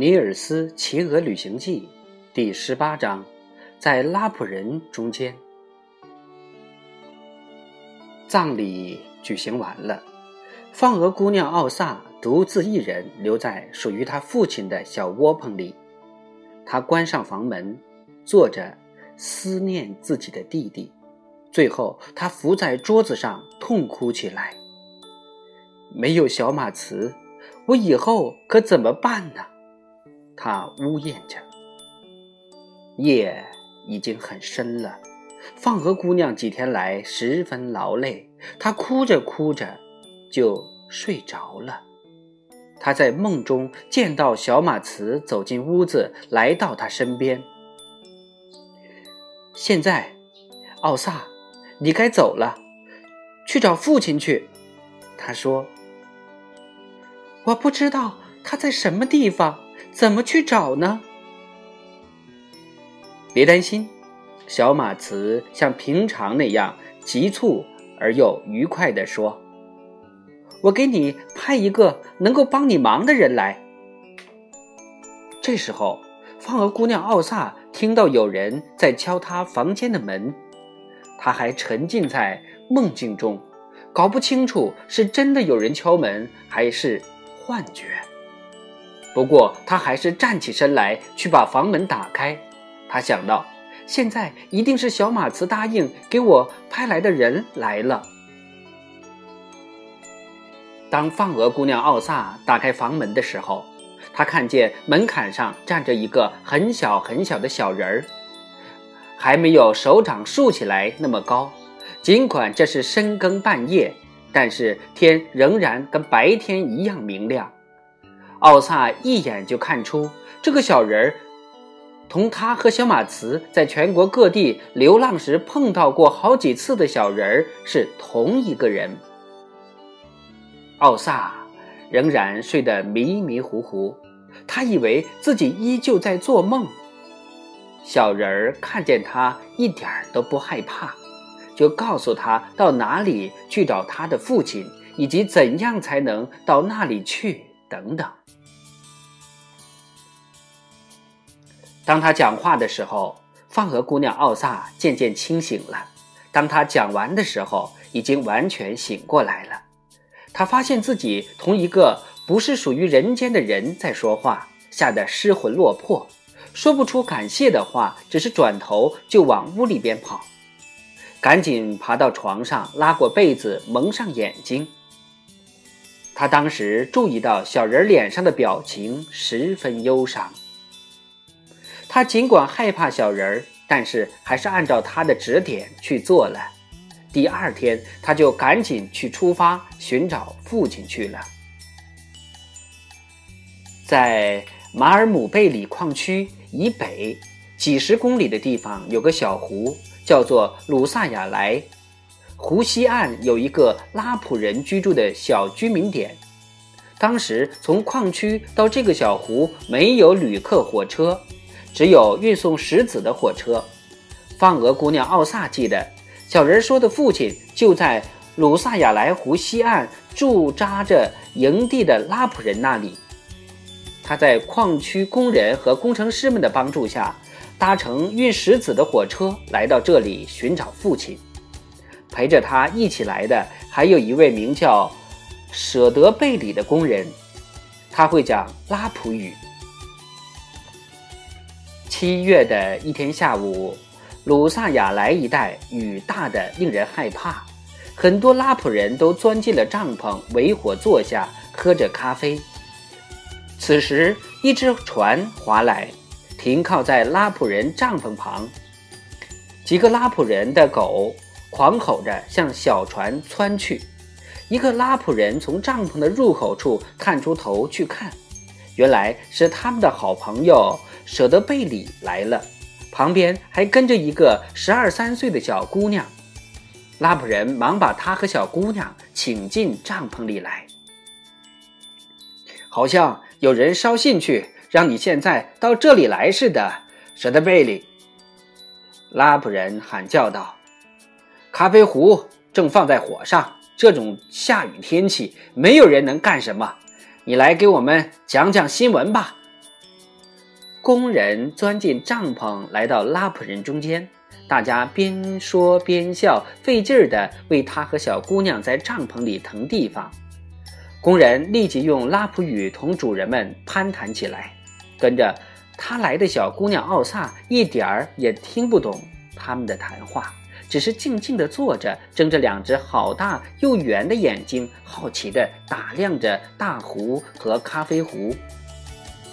《尼尔斯骑鹅旅行记》第十八章，在拉普人中间。葬礼举行完了，放鹅姑娘奥萨独自一人留在属于她父亲的小窝棚里。她关上房门，坐着思念自己的弟弟。最后，她伏在桌子上痛哭起来。没有小马茨，我以后可怎么办呢？他呜咽着，夜已经很深了。放鹅姑娘几天来十分劳累，她哭着哭着就睡着了。她在梦中见到小马茨走进屋子，来到她身边。现在，奥萨，你该走了，去找父亲去。他说：“我不知道他在什么地方。”怎么去找呢？别担心，小马茨像平常那样急促而又愉快地说：“我给你派一个能够帮你忙的人来。”这时候，放鹅姑娘奥萨听到有人在敲她房间的门，她还沉浸在梦境中，搞不清楚是真的有人敲门还是幻觉。不过，他还是站起身来，去把房门打开。他想到，现在一定是小马茨答应给我派来的人来了。当放鹅姑娘奥萨打开房门的时候，他看见门槛上站着一个很小很小的小人儿，还没有手掌竖起来那么高。尽管这是深更半夜，但是天仍然跟白天一样明亮。奥萨一眼就看出，这个小人儿同他和小马茨在全国各地流浪时碰到过好几次的小人儿是同一个人。奥萨仍然睡得迷迷糊糊，他以为自己依旧在做梦。小人儿看见他一点都不害怕，就告诉他到哪里去找他的父亲，以及怎样才能到那里去。等等。当他讲话的时候，放鹅姑娘奥萨渐渐清醒了。当他讲完的时候，已经完全醒过来了。他发现自己同一个不是属于人间的人在说话，吓得失魂落魄，说不出感谢的话，只是转头就往屋里边跑，赶紧爬到床上，拉过被子，蒙上眼睛。他当时注意到小人脸上的表情十分忧伤。他尽管害怕小人儿，但是还是按照他的指点去做了。第二天，他就赶紧去出发寻找父亲去了。在马尔姆贝里矿区以北几十公里的地方，有个小湖，叫做鲁萨亚莱。湖西岸有一个拉普人居住的小居民点。当时从矿区到这个小湖没有旅客火车，只有运送石子的火车。放鹅姑娘奥萨记得，小人说的父亲就在鲁萨亚莱湖西岸驻扎着营地的拉普人那里。他在矿区工人和工程师们的帮助下，搭乘运石子的火车来到这里寻找父亲。陪着他一起来的还有一位名叫舍德贝里的工人，他会讲拉普语。七月的一天下午，鲁萨亚莱一带雨大得令人害怕，很多拉普人都钻进了帐篷，围火坐下，喝着咖啡。此时，一只船划来，停靠在拉普人帐篷旁，几个拉普人的狗。狂吼着向小船窜去，一个拉普人从帐篷的入口处探出头去看，原来是他们的好朋友舍德贝里来了，旁边还跟着一个十二三岁的小姑娘。拉普人忙把他和小姑娘请进帐篷里来，好像有人捎信去，让你现在到这里来似的。舍德贝里，拉普人喊叫道。咖啡壶正放在火上，这种下雨天气，没有人能干什么。你来给我们讲讲新闻吧。工人钻进帐篷，来到拉普人中间。大家边说边笑，费劲儿的为他和小姑娘在帐篷里腾地方。工人立即用拉普语同主人们攀谈起来。跟着他来的小姑娘奥萨一点儿也听不懂他们的谈话，只是静静地坐着，睁着两只好大又圆的眼睛，好奇地打量着大壶和咖啡壶、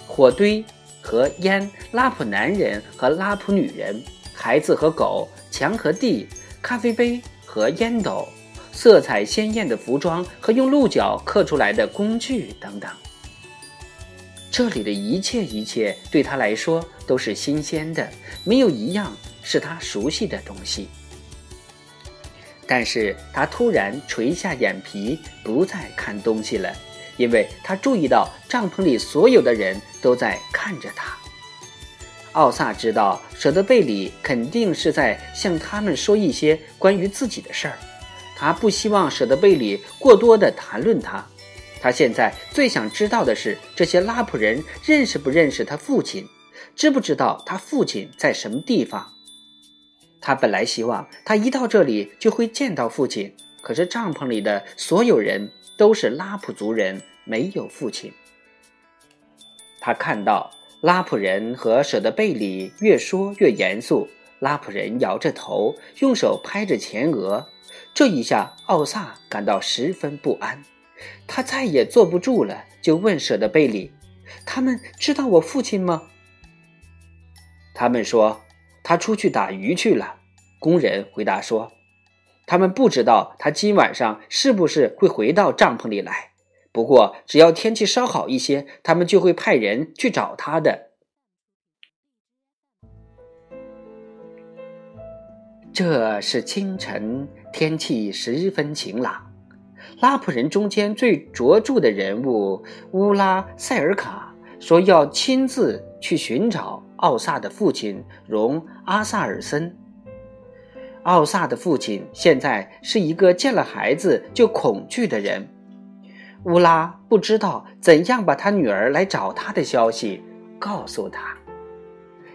火堆和烟、拉普男人和拉普女人。孩子和狗，墙和地，咖啡杯和烟斗，色彩鲜艳的服装和用鹿角刻出来的工具等等。这里的一切一切对他来说都是新鲜的，没有一样是他熟悉的东西。但是他突然垂下眼皮，不再看东西了，因为他注意到帐篷里所有的人都在看着他。奥萨知道舍德贝里肯定是在向他们说一些关于自己的事儿，他不希望舍德贝里过多的谈论他。他现在最想知道的是，这些拉普人认识不认识他父亲，知不知道他父亲在什么地方。他本来希望他一到这里就会见到父亲，可是帐篷里的所有人都是拉普族人，没有父亲。他看到。拉普人和舍德贝里越说越严肃。拉普人摇着头，用手拍着前额。这一下，奥萨感到十分不安。他再也坐不住了，就问舍德贝里：“他们知道我父亲吗？”他们说：“他出去打鱼去了。”工人回答说：“他们不知道他今晚上是不是会回到帐篷里来。”不过，只要天气稍好一些，他们就会派人去找他的。这是清晨，天气十分晴朗。拉普人中间最卓著的人物乌拉塞尔卡说要亲自去寻找奥萨的父亲容阿萨尔森。奥萨的父亲现在是一个见了孩子就恐惧的人。乌拉不知道怎样把他女儿来找他的消息告诉他，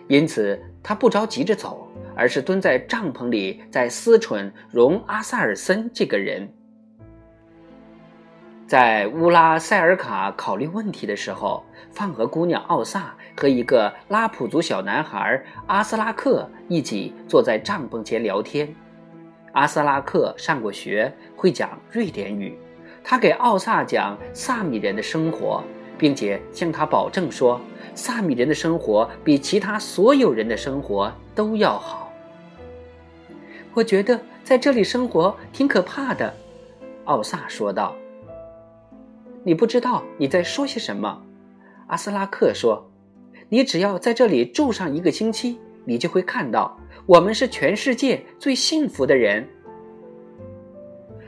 因此他不着急着走，而是蹲在帐篷里，在思忖容阿萨尔森这个人。在乌拉塞尔卡考虑问题的时候，放鹅姑娘奥萨和一个拉普族小男孩阿斯拉克一起坐在帐篷前聊天。阿斯拉克上过学，会讲瑞典语。他给奥萨讲萨米人的生活，并且向他保证说，萨米人的生活比其他所有人的生活都要好。我觉得在这里生活挺可怕的，奥萨说道。你不知道你在说些什么，阿斯拉克说。你只要在这里住上一个星期，你就会看到我们是全世界最幸福的人。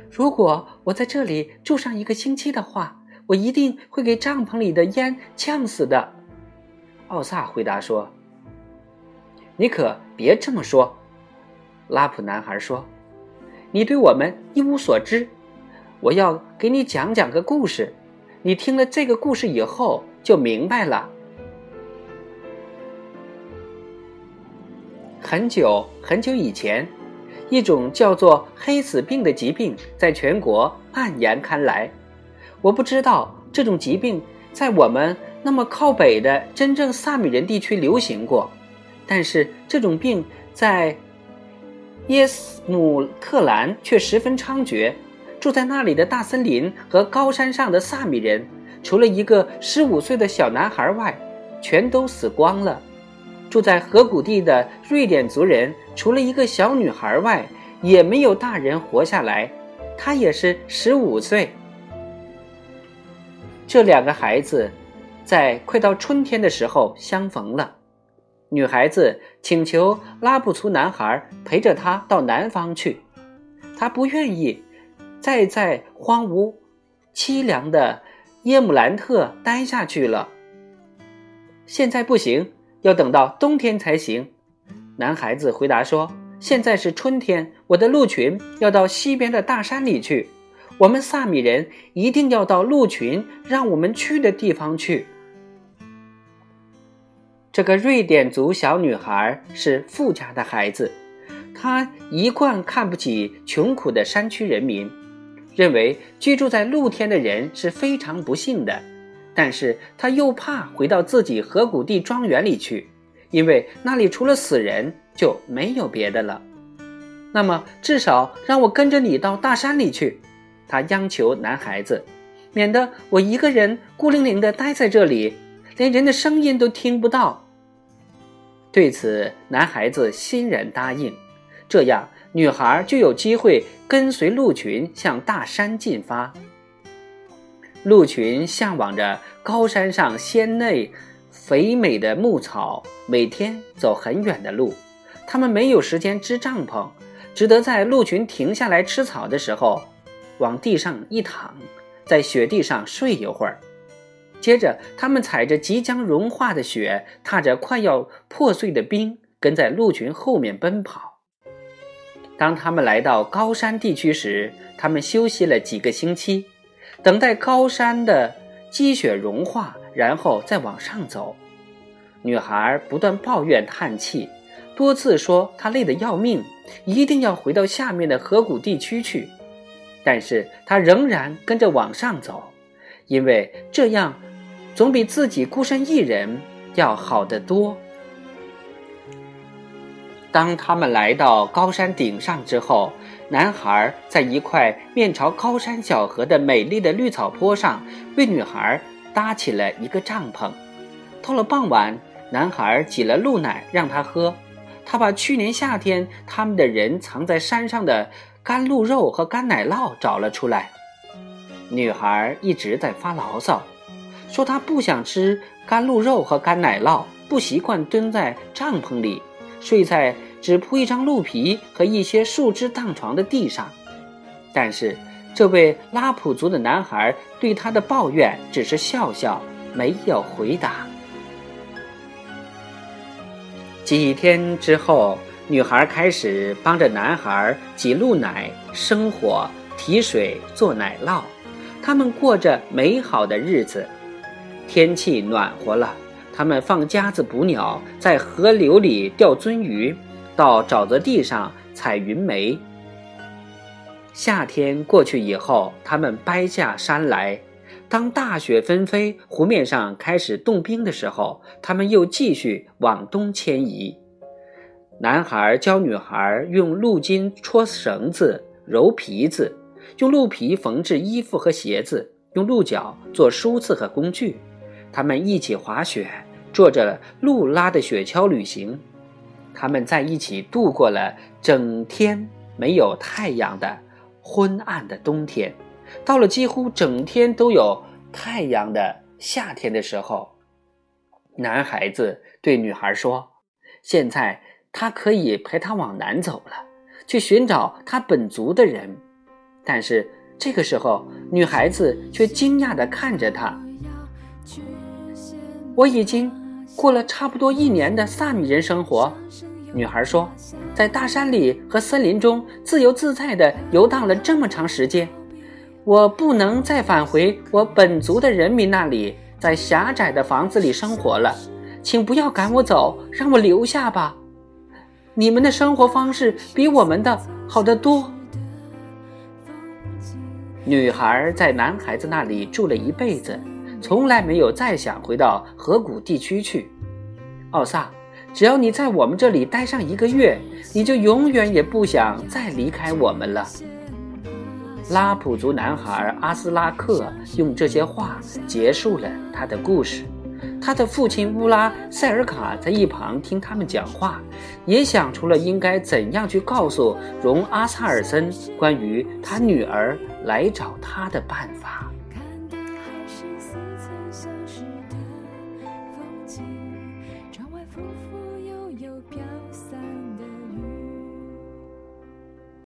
如果我在这里住上一个星期的话，我一定会给帐篷里的烟呛死的。”奥萨回答说。“你可别这么说。”拉普男孩说，“你对我们一无所知。我要给你讲讲个故事，你听了这个故事以后就明白了。”很久很久以前。一种叫做黑死病的疾病在全国蔓延开来。我不知道这种疾病在我们那么靠北的真正萨米人地区流行过，但是这种病在耶斯姆特兰却十分猖獗。住在那里的大森林和高山上的萨米人，除了一个十五岁的小男孩外，全都死光了。住在河谷地的瑞典族人，除了一个小女孩外，也没有大人活下来。她也是十五岁。这两个孩子，在快到春天的时候相逢了。女孩子请求拉布族男孩陪着她到南方去，他不愿意再在荒芜、凄凉的耶姆兰特待下去了。现在不行。要等到冬天才行，男孩子回答说：“现在是春天，我的鹿群要到西边的大山里去。我们萨米人一定要到鹿群让我们去的地方去。”这个瑞典族小女孩是富家的孩子，她一贯看不起穷苦的山区人民，认为居住在露天的人是非常不幸的。但是他又怕回到自己河谷地庄园里去，因为那里除了死人就没有别的了。那么至少让我跟着你到大山里去，他央求男孩子，免得我一个人孤零零地待在这里。连人的声音都听不到。对此，男孩子欣然答应，这样女孩就有机会跟随鹿群向大山进发。鹿群向往着高山上鲜嫩、肥美的牧草，每天走很远的路。他们没有时间支帐篷，只得在鹿群停下来吃草的时候，往地上一躺，在雪地上睡一会儿。接着，他们踩着即将融化的雪，踏着快要破碎的冰，跟在鹿群后面奔跑。当他们来到高山地区时，他们休息了几个星期，等待高山的积雪融化，然后再往上走。女孩不断抱怨叹气，多次说她累得要命，一定要回到下面的河谷地区去。但是她仍然跟着往上走，因为这样。总比自己孤身一人要好得多。当他们来到高山顶上之后，男孩在一块面朝高山小河的美丽的绿草坡上为女孩搭起了一个帐篷。到了傍晚，男孩挤了鹿奶让她喝，他把去年夏天他们的人藏在山上的干鹿肉和干奶酪找了出来。女孩一直在发牢骚。说她不想吃干鹿肉和干奶酪，不习惯蹲在帐篷里，睡在只铺一张鹿皮和一些树枝当床的地上。但是这位拉普族的男孩对他的抱怨只是笑笑，没有回答。几天之后，女孩开始帮着男孩挤鹿奶、生火、提水、做奶酪，他们过着美好的日子。天气暖和了，他们放夹子捕鸟，在河流里钓鳟鱼，到沼泽地上采云梅。夏天过去以后，他们掰下山来。当大雪纷飞，湖面上开始冻冰的时候，他们又继续往东迁移。男孩教女孩用鹿筋戳绳子、揉皮子，用鹿皮缝制衣服和鞋子，用鹿角做梳子和工具。他们一起滑雪，坐着鹿拉的雪橇旅行。他们在一起度过了整天没有太阳的昏暗的冬天。到了几乎整天都有太阳的夏天的时候，男孩子对女孩说：“现在他可以陪他往南走了，去寻找他本族的人。”但是这个时候，女孩子却惊讶地看着他。我已经过了差不多一年的萨米人生活，女孩说，在大山里和森林中自由自在地游荡了这么长时间，我不能再返回我本族的人民那里，在狭窄的房子里生活了，请不要赶我走，让我留下吧。你们的生活方式比我们的好得多。女孩在男孩子那里住了一辈子。从来没有再想回到河谷地区去，奥萨，只要你在我们这里待上一个月，你就永远也不想再离开我们了。拉普族男孩阿斯拉克用这些话结束了他的故事。他的父亲乌拉塞尔卡在一旁听他们讲话，也想出了应该怎样去告诉容阿萨尔森关于他女儿来找他的办法。